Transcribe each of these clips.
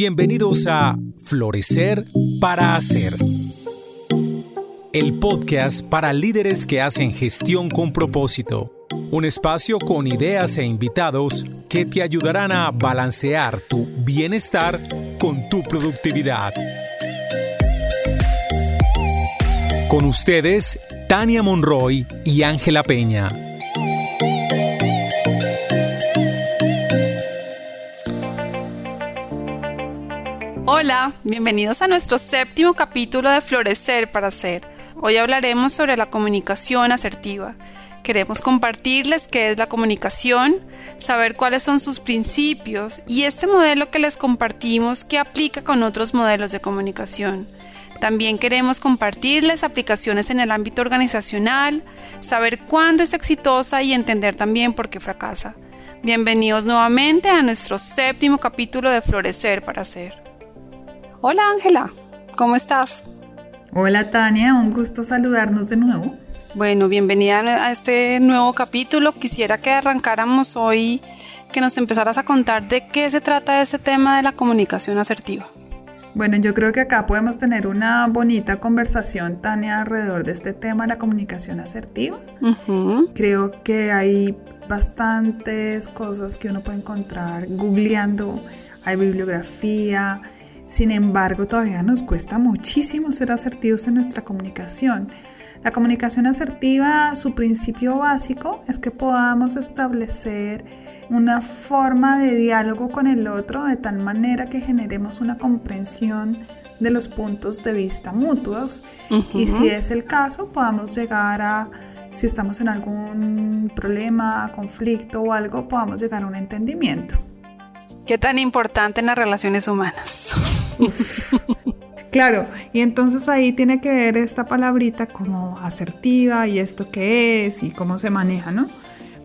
Bienvenidos a Florecer para Hacer. El podcast para líderes que hacen gestión con propósito. Un espacio con ideas e invitados que te ayudarán a balancear tu bienestar con tu productividad. Con ustedes, Tania Monroy y Ángela Peña. Hola, bienvenidos a nuestro séptimo capítulo de Florecer para Ser. Hoy hablaremos sobre la comunicación asertiva. Queremos compartirles qué es la comunicación, saber cuáles son sus principios y este modelo que les compartimos que aplica con otros modelos de comunicación. También queremos compartirles aplicaciones en el ámbito organizacional, saber cuándo es exitosa y entender también por qué fracasa. Bienvenidos nuevamente a nuestro séptimo capítulo de Florecer para Ser. Hola Ángela, ¿cómo estás? Hola Tania, un gusto saludarnos de nuevo. Bueno, bienvenida a este nuevo capítulo. Quisiera que arrancáramos hoy, que nos empezaras a contar de qué se trata ese tema de la comunicación asertiva. Bueno, yo creo que acá podemos tener una bonita conversación, Tania, alrededor de este tema de la comunicación asertiva. Creo que hay bastantes cosas que uno puede encontrar googleando, hay bibliografía, sin embargo, todavía nos cuesta muchísimo ser asertivos en nuestra comunicación. La comunicación asertiva, su principio básico es que podamos establecer una forma de diálogo con el otro de tal manera que generemos una comprensión de los puntos de vista mutuos y si es el caso podamos llegar a, si estamos en algún problema, conflicto o algo, podamos llegar a un entendimiento. ¿Qué tan importante en las relaciones humanas? Claro, y entonces ahí tiene que ver esta palabrita como asertiva y esto qué es y cómo se maneja, ¿no?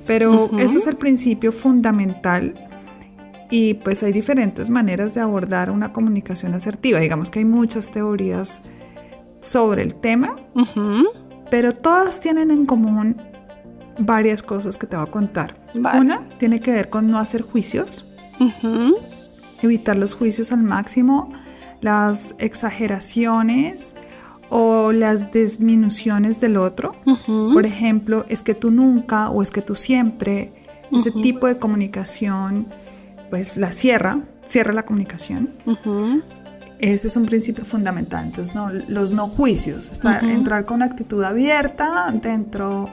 Pero ese es el principio fundamental y pues hay diferentes maneras de abordar una comunicación asertiva. Digamos que hay muchas teorías sobre el tema, pero todas tienen en común varias cosas que te voy a contar. Una tiene que ver con no hacer juicios evitar los juicios al máximo, las exageraciones o las disminuciones del otro. Por ejemplo, es que tú nunca o es que tú siempre, ese tipo de comunicación, pues la cierra, cierra la comunicación. Ese es un principio fundamental. Entonces, no, los no juicios, estar, entrar con actitud abierta dentro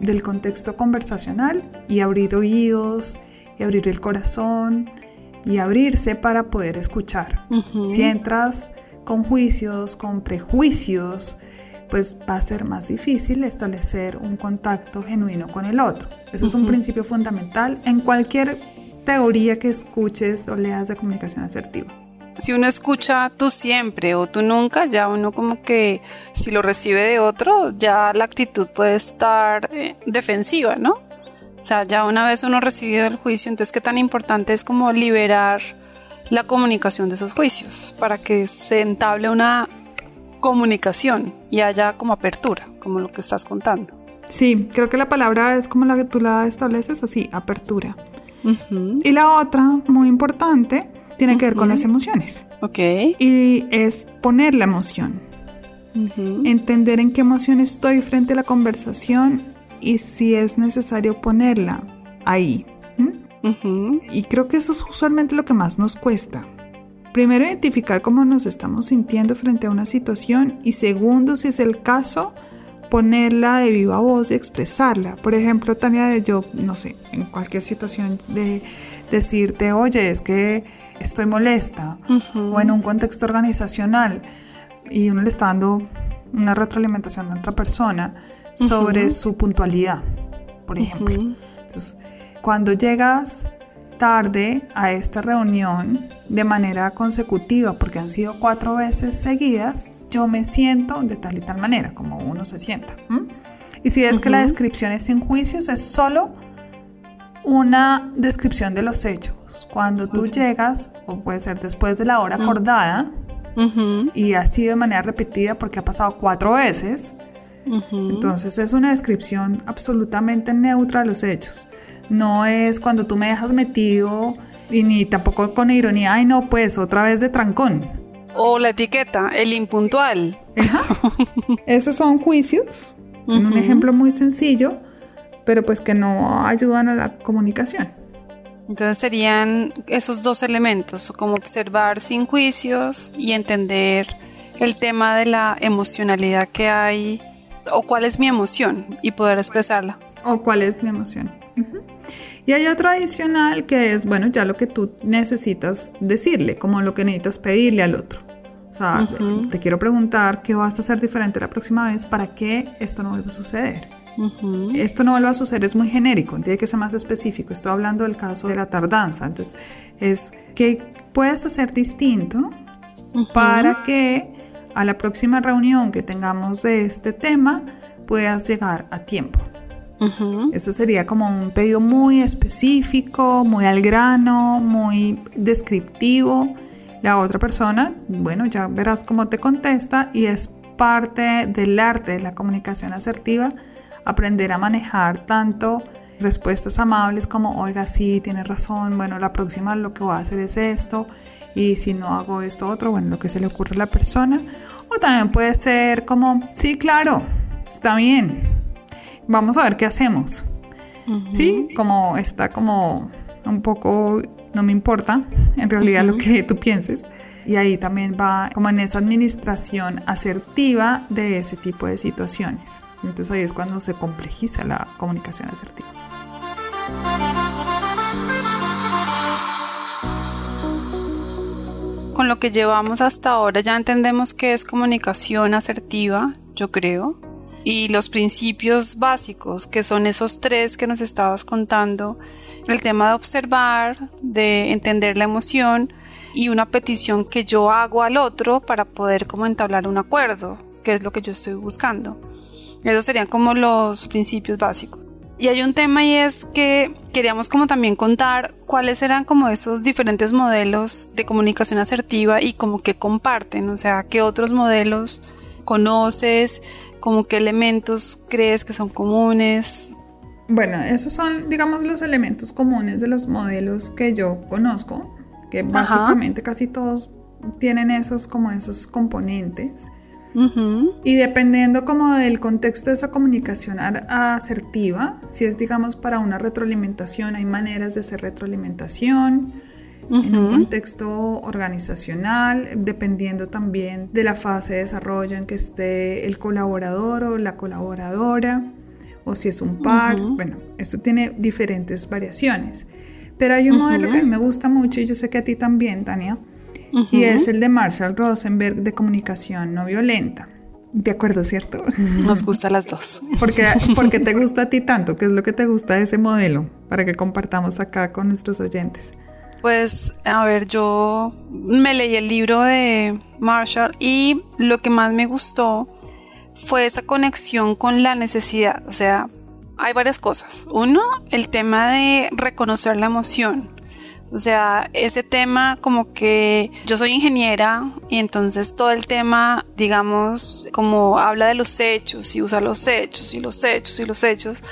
del contexto conversacional y abrir oídos y abrir el corazón y abrirse para poder escuchar. Si entras con juicios, con prejuicios, pues va a ser más difícil establecer un contacto genuino con el otro. Ese es un principio fundamental en cualquier teoría que escuches o leas de comunicación asertiva. Si uno escucha tú siempre o tú nunca, ya uno como que si lo recibe de otro, ya la actitud puede estar eh, defensiva, ¿no? O sea, ya una vez uno recibido el juicio, entonces qué tan importante es como liberar la comunicación de esos juicios para que se entable una comunicación y haya como apertura, como lo que estás contando. Sí, creo que la palabra es como la que tú la estableces, así, apertura. Y la otra, muy importante, tiene que ver con las emociones. Ok. Y es poner la emoción. Entender en qué emoción estoy frente a la conversación y si es necesario ponerla ahí. Y creo que eso es usualmente lo que más nos cuesta. Primero, identificar cómo nos estamos sintiendo frente a una situación y segundo, si es el caso, ponerla de viva voz y expresarla. Por ejemplo, Tania, de yo, no sé, en cualquier situación de decirte, oye, es que estoy molesta, o en un contexto organizacional y uno le está dando una retroalimentación a otra persona, sobre su puntualidad, por ejemplo. Entonces, cuando llegas tarde a esta reunión de manera consecutiva, porque han sido cuatro veces seguidas, yo me siento de tal y tal manera, como uno se sienta. Y si ves que la descripción es sin juicios, es solo una descripción de los hechos. Cuando tú llegas, o puede ser después de la hora acordada, y ha sido de manera repetida porque ha pasado cuatro veces, entonces es una descripción absolutamente neutra de los hechos. No es cuando tú me dejas metido Y ni tampoco con ironía, ay no, pues otra vez de trancón. O la etiqueta, el impuntual. Esos son juicios, un ejemplo muy sencillo, pero pues que no ayudan a la comunicación. Entonces serían esos dos elementos, como observar sin juicios y entender el tema de la emocionalidad que hay o cuál es mi emoción y poder expresarla. O cuál es mi emoción. Y hay otro adicional que es, bueno, ya lo que tú necesitas decirle, como lo que necesitas pedirle al otro. O sea, te quiero preguntar qué vas a hacer diferente la próxima vez para que esto no vuelva a suceder. Esto no vuelva a suceder, es muy genérico, tiene que ser más específico. Estoy hablando del caso de la tardanza. Entonces, es que puedes hacer distinto para que a la próxima reunión que tengamos de este tema puedas llegar a tiempo. Eso sería como un pedido muy específico, muy al grano, muy descriptivo. La otra persona, bueno, ya verás cómo te contesta y es parte del arte de la comunicación asertiva aprender a manejar tanto respuestas amables como, oiga, sí, tiene razón, bueno, la próxima lo que voy a hacer es esto, y si no hago esto otro, bueno, lo que se le ocurre a la persona. O también puede ser como, sí, claro, está bien, vamos a ver qué hacemos. Sí, como está como un poco, no me importa en realidad lo que tú pienses. Y ahí también va como en esa administración asertiva de ese tipo de situaciones. Entonces ahí es cuando se complejiza la comunicación asertiva. Con lo que llevamos hasta ahora ya entendemos qué es comunicación asertiva, yo creo, y los principios básicos, que son esos tres que nos estabas contando, el tema de observar, de entender la emoción y una petición que yo hago al otro para poder como entablar un acuerdo, que es lo que yo estoy buscando. Esos serían como los principios básicos. Y hay un tema y es que queríamos como también contar cuáles eran como esos diferentes modelos de comunicación asertiva y como que comparten, o sea, qué otros modelos conoces, como qué elementos crees que son comunes. Bueno, esos son, digamos, los elementos comunes de los modelos que yo conozco, que básicamente casi todos tienen esos como esos componentes. Y dependiendo como del contexto de esa comunicación asertiva, si es digamos para una retroalimentación, hay maneras de hacer retroalimentación. En un contexto organizacional, dependiendo también de la fase de desarrollo en que esté el colaborador o la colaboradora, o si es un par, bueno, esto tiene diferentes variaciones. Pero hay un modelo que a mí me gusta mucho y yo sé que a ti también, Tania, y es el de Marshall Rosenberg de comunicación no violenta. De acuerdo, ¿cierto? Nos gusta las dos. ¿Por qué, porque te gusta a ti tanto? ¿Qué es lo que te gusta de ese modelo? Para que compartamos acá con nuestros oyentes. Pues, a ver, yo me leí el libro de Marshall y lo que más me gustó fue esa conexión con la necesidad. O sea, hay varias cosas. Uno, el tema de reconocer la emoción. O sea, ese tema como que yo soy ingeniera y entonces todo el tema, digamos, como habla de los hechos y usa los hechos y los hechos y los hechos.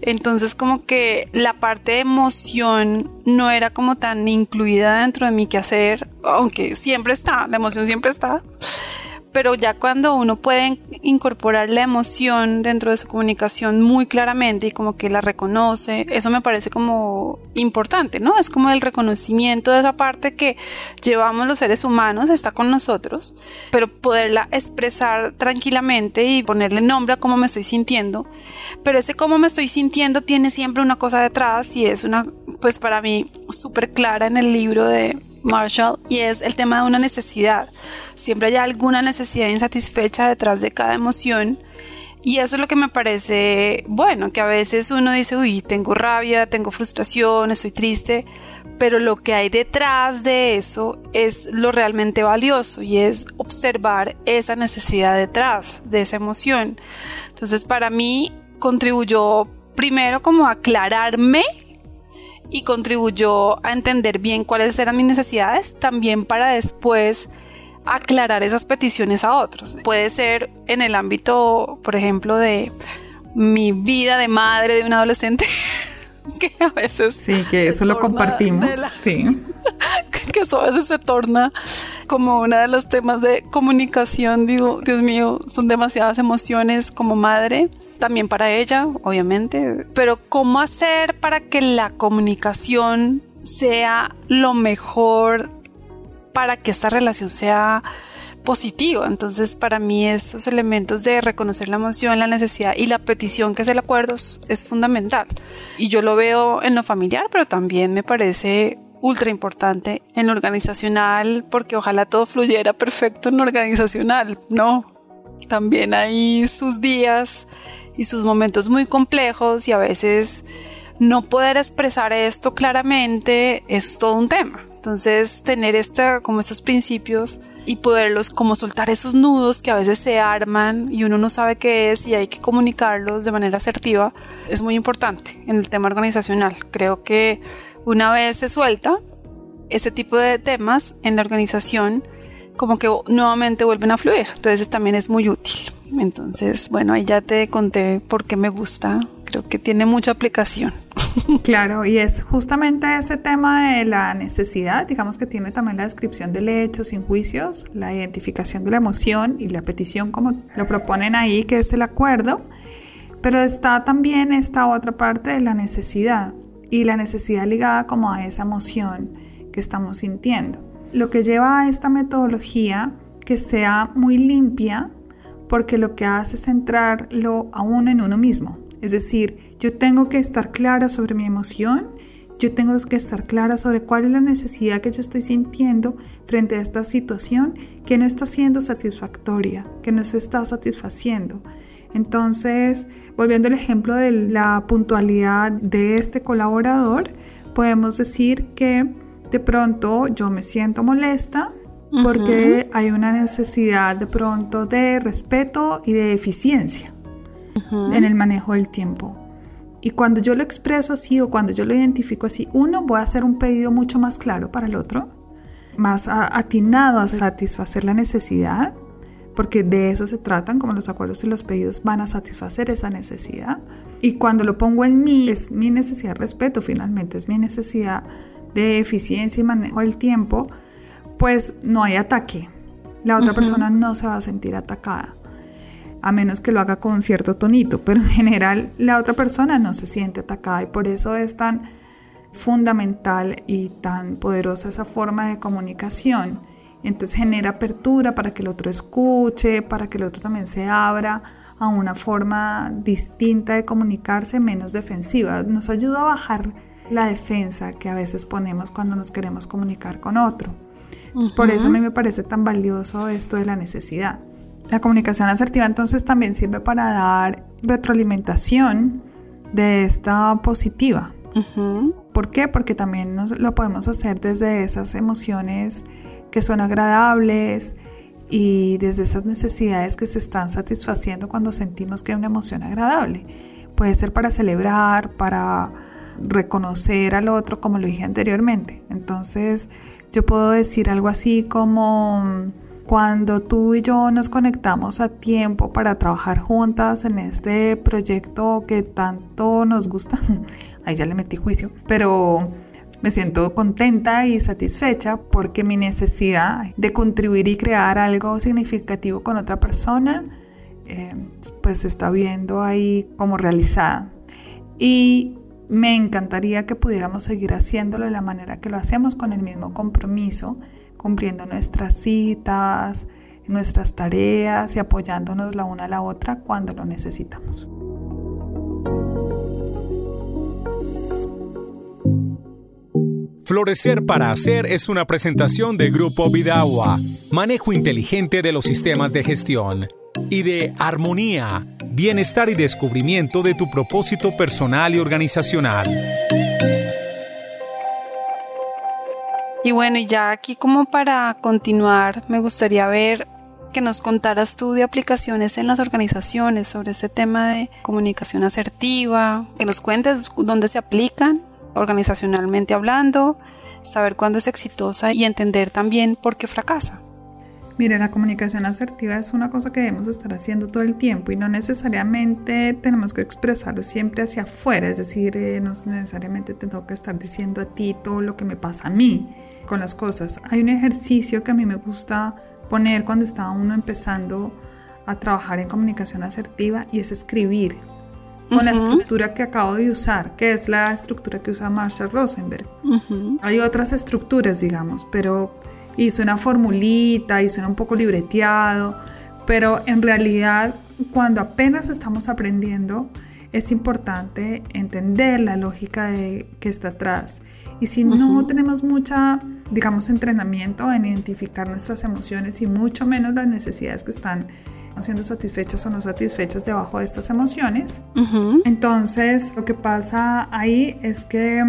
Entonces como que la parte de emoción no era como tan incluida dentro de mi quehacer, aunque siempre está, la emoción siempre está pero ya cuando uno puede incorporar la emoción dentro de su comunicación muy claramente y como que la reconoce, eso me parece como importante, ¿no? Es como el reconocimiento de esa parte que llevamos los seres humanos, está con nosotros, pero poderla expresar tranquilamente y ponerle nombre a cómo me estoy sintiendo, pero ese cómo me estoy sintiendo tiene siempre una cosa detrás y es una, pues para mí, súper clara en el libro de Marshall y es el tema de una necesidad. Siempre hay alguna necesidad insatisfecha detrás de cada emoción y eso es lo que me parece bueno, que a veces uno dice, uy, tengo rabia, tengo frustración, estoy triste, pero lo que hay detrás de eso es lo realmente valioso y es observar esa necesidad detrás de esa emoción. Entonces para mí contribuyó primero como aclararme y contribuyó a entender bien cuáles eran mis necesidades, también para después aclarar esas peticiones a otros. Puede ser en el ámbito, por ejemplo, de mi vida de madre de un adolescente. que a veces... Sí, que eso lo compartimos. Sí. que eso a veces se torna como uno de los temas de comunicación. Digo, Dios mío, son demasiadas emociones como madre también para ella, obviamente, pero ¿cómo hacer para que la comunicación sea lo mejor para que esta relación sea positiva? Entonces, para mí esos elementos de reconocer la emoción, la necesidad y la petición que es el acuerdo es fundamental. Y yo lo veo en lo familiar, pero también me parece ultra importante en lo organizacional, porque ojalá todo fluyera perfecto en lo organizacional, ¿no? También hay sus días y sus momentos muy complejos y a veces no poder expresar esto claramente es todo un tema. Entonces, tener este, como estos principios y poderlos como soltar esos nudos que a veces se arman y uno no sabe qué es y hay que comunicarlos de manera asertiva es muy importante en el tema organizacional. Creo que una vez se suelta ese tipo de temas en la organización, como que nuevamente vuelven a fluir. Entonces también es muy útil. Entonces, bueno, ahí ya te conté por qué me gusta. Creo que tiene mucha aplicación. Claro, y es justamente ese tema de la necesidad, digamos que tiene también la descripción del hecho sin juicios, la identificación de la emoción y la petición como lo proponen ahí, que es el acuerdo, pero está también esta otra parte de la necesidad y la necesidad ligada como a esa emoción que estamos sintiendo. Lo que lleva a esta metodología que sea muy limpia, porque lo que hace es centrarlo a uno en uno mismo. Es decir, yo tengo que estar clara sobre mi emoción, yo tengo que estar clara sobre cuál es la necesidad que yo estoy sintiendo frente a esta situación que no está siendo satisfactoria, que no se está satisfaciendo. Entonces, volviendo al ejemplo de la puntualidad de este colaborador, podemos decir que de pronto yo me siento molesta porque hay una necesidad de pronto de respeto y de eficiencia en el manejo del tiempo. Y cuando yo lo expreso así o cuando yo lo identifico así, uno, voy a hacer un pedido mucho más claro para el otro, más atinado a satisfacer la necesidad, porque de eso se tratan, como los acuerdos y los pedidos van a satisfacer esa necesidad. Y cuando lo pongo en mí, es mi necesidad de respeto, finalmente es mi necesidad de eficiencia y manejo del tiempo, pues no hay ataque. La otra persona no se va a sentir atacada, a menos que lo haga con cierto tonito, pero en general la otra persona no se siente atacada y por eso es tan fundamental y tan poderosa esa forma de comunicación. Entonces genera apertura para que el otro escuche, para que el otro también se abra a una forma distinta de comunicarse, menos defensiva. Nos ayuda a bajar la defensa que a veces ponemos cuando nos queremos comunicar con otro. Por eso a mí me parece tan valioso esto de la necesidad. La comunicación asertiva entonces también sirve para dar retroalimentación de esta positiva. ¿Por qué? Porque también lo podemos hacer desde esas emociones que son agradables y desde esas necesidades que se están satisfaciendo cuando sentimos que hay una emoción agradable. Puede ser para celebrar, para reconocer al otro, como lo dije anteriormente. Entonces, yo puedo decir algo así como cuando tú y yo nos conectamos a tiempo para trabajar juntas en este proyecto que tanto nos gusta, ahí ya le metí juicio, pero me siento contenta y satisfecha porque mi necesidad de contribuir y crear algo significativo con otra persona, eh, pues se está viendo ahí como realizada. Y me encantaría que pudiéramos seguir haciéndolo de la manera que lo hacemos, con el mismo compromiso, cumpliendo nuestras citas, nuestras tareas y apoyándonos la una a la otra cuando lo necesitamos. Florecer para Hacer es una presentación de Grupo Vidagua, manejo inteligente de los sistemas de gestión, y de Armonía bienestar y descubrimiento de tu propósito personal y organizacional. Y bueno, ya aquí como para continuar, me gustaría ver que nos contaras tú de aplicaciones en las organizaciones sobre este tema de comunicación asertiva, que nos cuentes dónde se aplican organizacionalmente hablando, saber cuándo es exitosa y entender también por qué fracasa. Mire, la comunicación asertiva es una cosa que debemos estar haciendo todo el tiempo y no necesariamente tenemos que expresarlo siempre hacia afuera, es decir, eh, no necesariamente tengo que estar diciendo a ti todo lo que me pasa a mí con las cosas. Hay un ejercicio que a mí me gusta poner cuando está uno empezando a trabajar en comunicación asertiva y es escribir con la estructura que acabo de usar, que es la estructura que usa Marshall Rosenberg. Hay otras estructuras, digamos, pero y suena formulita y suena un poco libreteado, pero en realidad cuando apenas estamos aprendiendo es importante entender la lógica de, que está atrás. Y si no tenemos mucha, digamos, entrenamiento en identificar nuestras emociones y mucho menos las necesidades que están siendo satisfechas o no satisfechas debajo de estas emociones, entonces lo que pasa ahí es que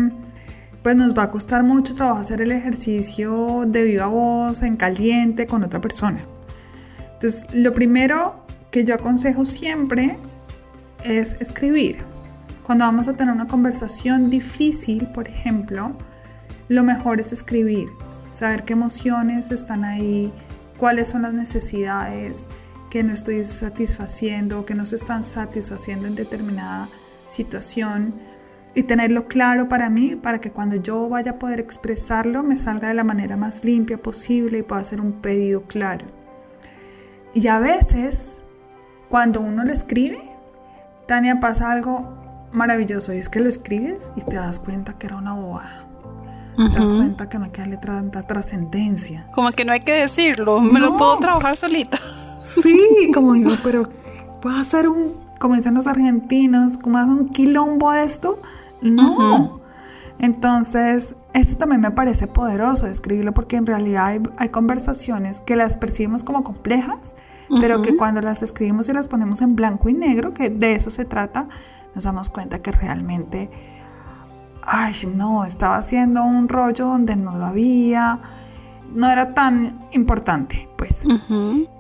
pues nos va a costar mucho trabajo hacer el ejercicio de viva voz, en caliente, con otra persona. Entonces, lo primero que yo aconsejo siempre es escribir. Cuando vamos a tener una conversación difícil, por ejemplo, lo mejor es escribir, saber qué emociones están ahí, cuáles son las necesidades que no estoy satisfaciendo que no se están satisfaciendo en determinada situación y tenerlo claro para mí, para que cuando yo vaya a poder expresarlo me salga de la manera más limpia posible y pueda hacer un pedido claro. Y a veces, cuando uno lo escribe, Tania, pasa algo maravilloso y es que lo escribes y te das cuenta que era una bobada. Te das cuenta que no hay que darle tanta trascendencia. Como que no hay que decirlo, me lo puedo trabajar solita. Sí, como digo, pero puedo hacer un, como dicen los argentinos, como hacer un quilombo de esto no. Entonces, eso también me parece poderoso escribirlo porque en realidad hay, conversaciones que las percibimos como complejas, pero que cuando las escribimos y las ponemos en blanco y negro, que de eso se trata, nos damos cuenta que realmente, ay, no, estaba haciendo un rollo donde no lo había, no era tan importante, pues.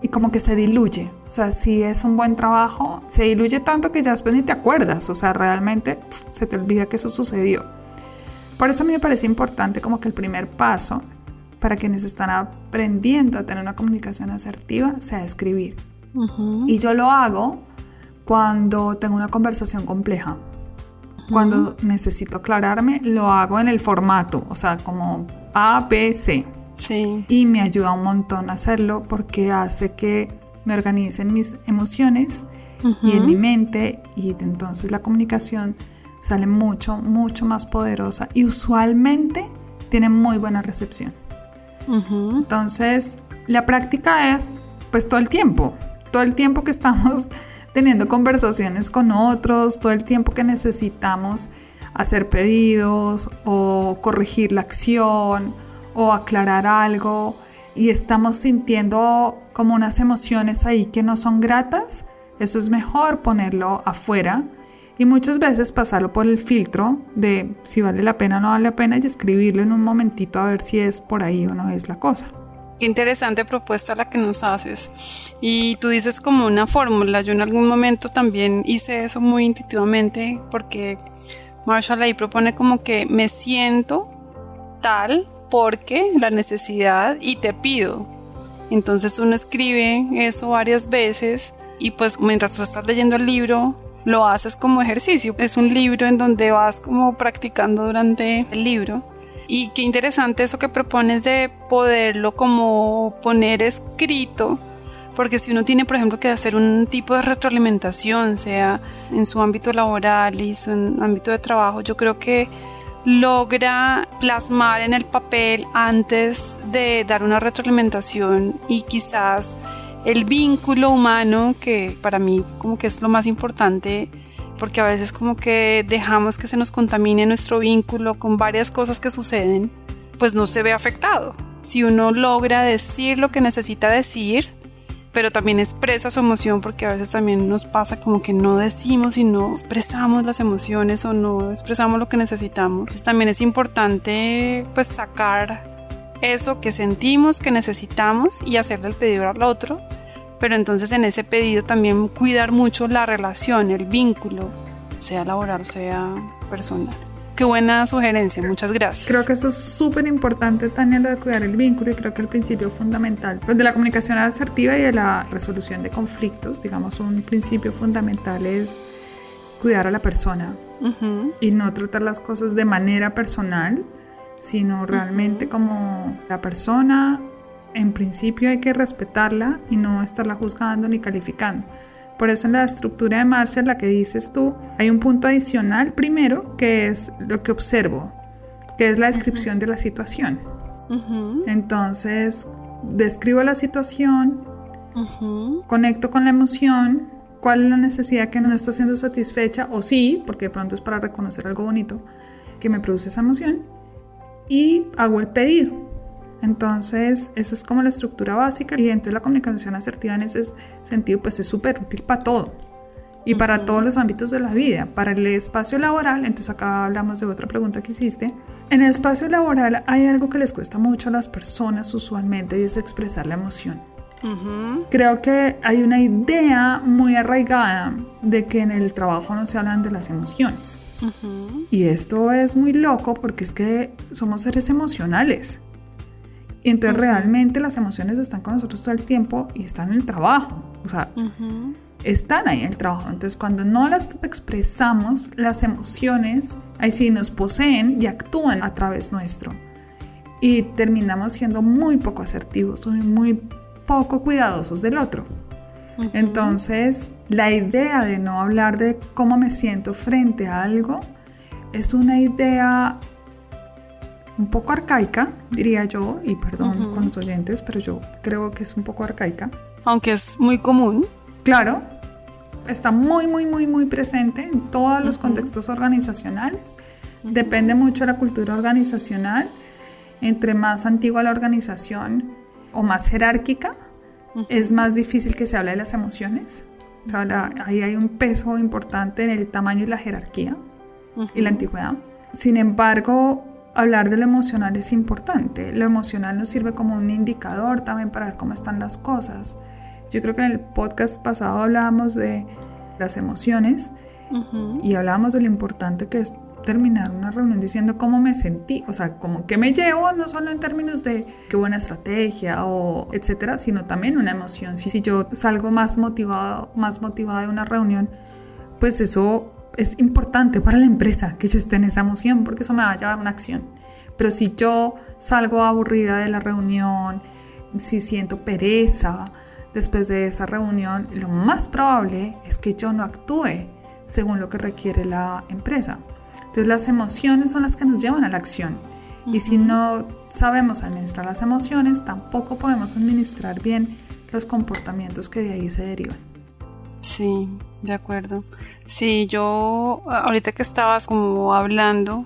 Y como que se diluye. O sea, si es un buen trabajo, se diluye tanto que ya después ni te acuerdas. O sea, realmente se te olvida que eso sucedió. Por eso a mí me parece importante como que el primer paso para quienes están aprendiendo a tener una comunicación asertiva sea escribir. Y yo lo hago cuando tengo una conversación compleja. Cuando necesito aclararme, lo hago en el formato, o sea, como A, B, C. Sí. Y me ayuda un montón a hacerlo porque hace que me organice en mis emociones y en mi mente y entonces la comunicación sale mucho, mucho más poderosa y usualmente tiene muy buena recepción. Entonces, la práctica es pues todo el tiempo, todo el tiempo que estamos teniendo conversaciones con otros, todo el tiempo que necesitamos hacer pedidos o corregir la acción o aclarar algo y estamos sintiendo como unas emociones ahí que no son gratas, eso es mejor ponerlo afuera y muchas veces pasarlo por el filtro de si vale la pena o no vale la pena y escribirlo en un momentito a ver si es por ahí o no es la cosa. Qué interesante propuesta la que nos haces. Y tú dices como una fórmula. Yo en algún momento también hice eso muy intuitivamente porque Marshall ahí propone como que me siento tal porque la necesidad y te pido. Entonces uno escribe eso varias veces y pues mientras tú estás leyendo el libro lo haces como ejercicio. Es un libro en donde vas como practicando durante el libro. Y qué interesante eso que propones de poderlo como poner escrito. Porque si uno tiene, por ejemplo, que hacer un tipo de retroalimentación, sea en su ámbito laboral y su ámbito de trabajo, yo creo que logra plasmar en el papel antes de dar una retroalimentación y quizás el vínculo humano que para mí como que es lo más importante porque a veces como que dejamos que se nos contamine nuestro vínculo con varias cosas que suceden pues no se ve afectado. Si uno logra decir lo que necesita decir pero también expresa su emoción porque a veces también nos pasa como que no decimos y no expresamos las emociones o no expresamos lo que necesitamos. Pues también es importante pues sacar eso que sentimos, que necesitamos y hacerle el pedido al otro, pero entonces en ese pedido también cuidar mucho la relación, el vínculo, sea laboral, sea personal. Qué buena sugerencia, muchas gracias. Creo que eso es súper importante, Tania, lo de cuidar el vínculo y creo que el principio fundamental pues, de la comunicación asertiva y de la resolución de conflictos, digamos, un principio fundamental es cuidar a la persona y no tratar las cosas de manera personal, sino realmente como la persona, en principio hay que respetarla y no estarla juzgando ni calificando. Por eso en la estructura de Marcia, la que dices tú, hay un punto adicional primero, que es lo que observo, que es la descripción de la situación. Entonces, describo la situación, conecto con la emoción, cuál es la necesidad que no está siendo satisfecha, o sí, porque de pronto es para reconocer algo bonito que me produce esa emoción, y hago el pedido. Entonces, esa es como la estructura básica y entonces la comunicación asertiva en ese sentido pues es súper útil para todo y para todos los ámbitos de la vida. Para el espacio laboral, entonces acá hablamos de otra pregunta que hiciste. En el espacio laboral hay algo que les cuesta mucho a las personas usualmente y es expresar la emoción. Creo que hay una idea muy arraigada de que en el trabajo no se hablan de las emociones. Y esto es muy loco porque es que somos seres emocionales. Y entonces realmente las emociones están con nosotros todo el tiempo y están en el trabajo. O sea, están ahí en el trabajo. Entonces cuando no las expresamos, las emociones ahí sí nos poseen y actúan a través nuestro. Y terminamos siendo muy poco asertivos, muy poco cuidadosos del otro. Entonces, la idea de no hablar de cómo me siento frente a algo es una idea un poco arcaica, diría yo, y perdón con los oyentes, pero yo creo que es un poco arcaica. Aunque es muy común. Claro, está muy, muy, muy, muy presente en todos los contextos organizacionales. Depende mucho de la cultura organizacional. Entre más antigua la organización o más jerárquica, es más difícil que se hable de las emociones. O sea, ahí hay un peso importante en el tamaño y la jerarquía y la antigüedad. Sin embargo, hablar de lo emocional es importante. Lo emocional nos sirve como un indicador también para ver cómo están las cosas. Yo creo que en el podcast pasado hablábamos de las emociones y hablábamos de lo importante que es terminar una reunión diciendo cómo me sentí, o sea, como que me llevo, no solo en términos de qué buena estrategia o etcétera, sino también una emoción. Si, si yo salgo más motivado, más motivada de una reunión, pues eso es importante para la empresa que yo esté en esa emoción porque eso me va a llevar a una acción. Pero si yo salgo aburrida de la reunión, si siento pereza después de esa reunión, lo más probable es que yo no actúe según lo que requiere la empresa. Entonces las emociones son las que nos llevan a la acción. Y si no sabemos administrar las emociones, tampoco podemos administrar bien los comportamientos que de ahí se derivan. Sí, de acuerdo. Sí, yo ahorita que estabas como hablando,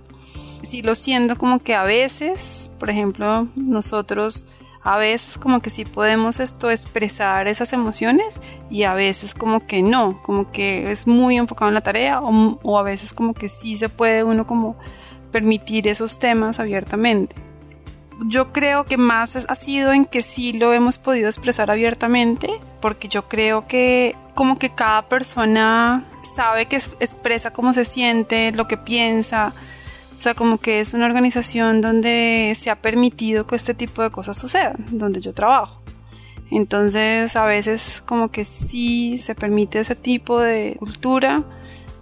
sí lo siento como que a veces, por ejemplo, nosotros a veces como que sí podemos esto expresar esas emociones y a veces como que no, como que es muy enfocado en la tarea o, o a veces como que sí se puede uno como permitir esos temas abiertamente yo creo que más ha sido en que sí lo hemos podido expresar abiertamente, porque yo creo que como que cada persona sabe que expresa cómo se siente, lo que piensa, o sea, como que es una organización donde se ha permitido que este tipo de cosas sucedan, donde yo trabajo. Entonces, a veces como que sí se permite ese tipo de cultura,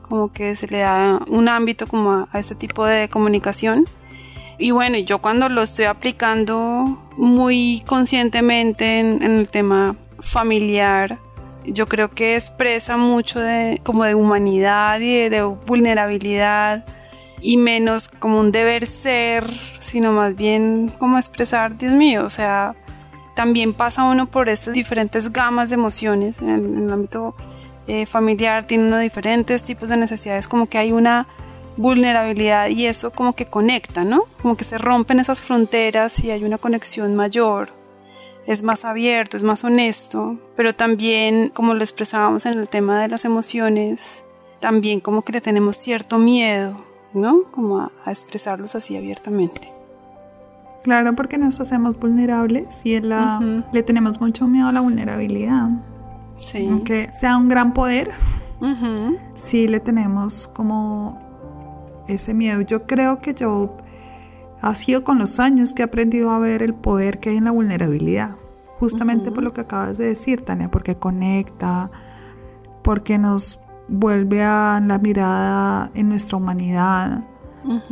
como que se le da un ámbito como a, a este tipo de comunicación y bueno, yo cuando lo estoy aplicando muy conscientemente en, el tema familiar, yo creo que expresa mucho de como de humanidad y de, vulnerabilidad y menos como un deber ser, sino más bien como expresar, Dios mío, o sea, también pasa uno por esas diferentes gamas de emociones en, el ámbito eh, familiar, tiene uno diferentes tipos de necesidades, como que hay una vulnerabilidad y eso como que conecta, ¿no? Como que se rompen esas fronteras y hay una conexión mayor, es más abierto, es más honesto, pero también, como lo expresábamos en el tema de las emociones, también como que le tenemos cierto miedo, ¿no? Como a, expresarlos así abiertamente. Claro, porque nos hacemos vulnerables y la, le tenemos mucho miedo a la vulnerabilidad. Sí. Aunque sea un gran poder, sí le tenemos como ese miedo. Yo creo que yo ha sido con los años que he aprendido a ver el poder que hay en la vulnerabilidad, justamente por lo que acabas de decir, Tania, porque conecta, porque nos vuelve a la mirada en nuestra humanidad,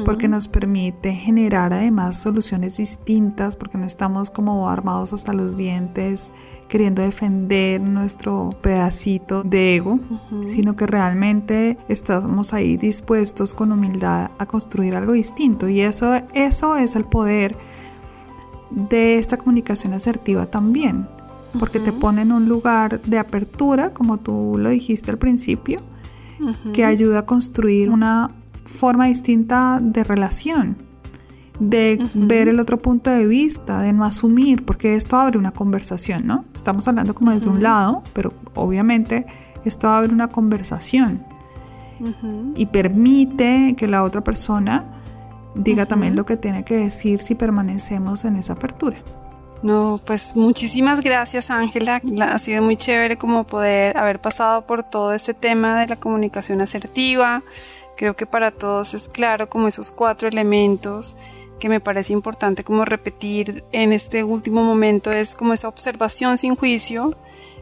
porque nos permite generar además soluciones distintas, porque no estamos como armados hasta los dientes queriendo defender nuestro pedacito de ego, sino que realmente estamos ahí dispuestos con humildad a construir algo distinto. Y eso, eso es el poder de esta comunicación asertiva también, porque te pone en un lugar de apertura, como tú lo dijiste al principio, que ayuda a construir una forma distinta de relación, de ver el otro punto de vista, de no asumir, porque esto abre una conversación, ¿no? Estamos hablando como desde un lado, pero obviamente esto abre una conversación y permite que la otra persona diga también lo que tiene que decir si permanecemos en esa apertura. No, pues muchísimas gracias Ángela. Ha sido muy chévere como poder haber pasado por todo este tema de la comunicación asertiva. Creo que para todos es claro como esos cuatro elementos que me parece importante como repetir en este último momento es como esa observación sin juicio,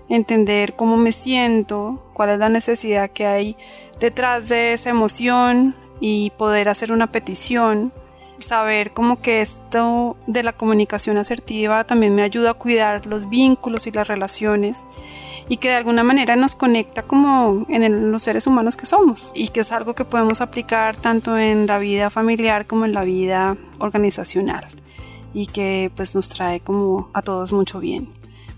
entender cómo me siento, cuál es la necesidad que hay detrás de esa emoción y poder hacer una petición saber como que esto de la comunicación asertiva también me ayuda a cuidar los vínculos y las relaciones y que de alguna manera nos conecta como en los seres humanos que somos y que es algo que podemos aplicar tanto en la vida familiar como en la vida organizacional y que pues nos trae como a todos mucho bien.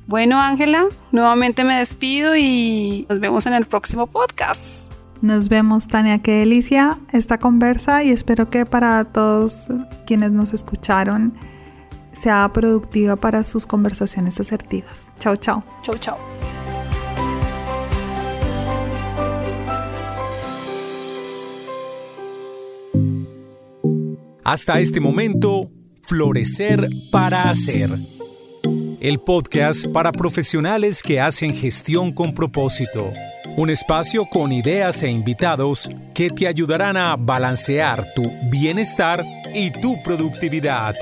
Bueno Ángela, nuevamente me despido y nos vemos en el próximo podcast. Nos vemos, Tania. Qué delicia esta conversa y espero que para todos quienes nos escucharon sea productiva para sus conversaciones asertivas. Chao, chao. Chao, chao. Hasta este momento, Florecer para Hacer. El podcast para profesionales que hacen gestión con propósito un espacio con ideas e invitados que te ayudarán a balancear tu bienestar y tu productividad.